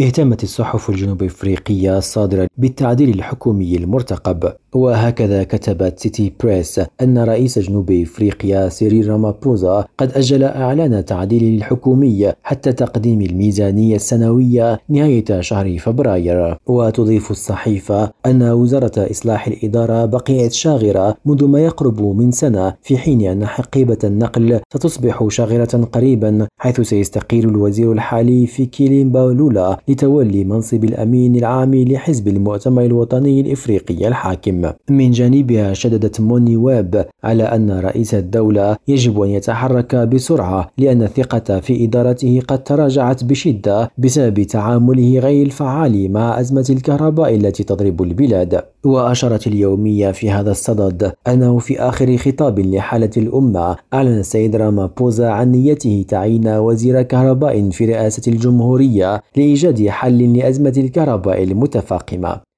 اهتمت الصحف الجنوب إفريقية الصادرة بالتعديل الحكومي المرتقب. وهكذا كتبت سيتي بريس أن رئيس جنوب إفريقيا سيريل رامابوزا قد أجل إعلان تعديل الحكومي حتى تقديم الميزانية السنوية نهاية شهر فبراير. وتضيف الصحيفة أن وزارة إصلاح الإدارة بقيت شاغرة منذ ما يقرب من سنة في حين أن حقيبة النقل ستصبح شاغرة قريبا حيث سيستقيل الوزير الحالي فيكيلي مبالولا لتولي منصب الأمين العام لحزب المؤتمر الوطني الإفريقي الحاكم. من جانبها شددت موني ويب على أن رئيس الدولة يجب أن يتحرك بسرعة لأن الثقة في إدارته قد تراجعت بشدة بسبب تعامله غير الفعال مع أزمة الكهرباء التي تضرب البلاد. وأشارت اليومية في هذا الصدد أنه في آخر خطاب لحالة الأمة أعلن السيد رامابوزا عن نيته تعيين وزير كهرباء في رئاسة الجمهورية لإيجاد حل لأزمة الكهرباء المتفاقمة.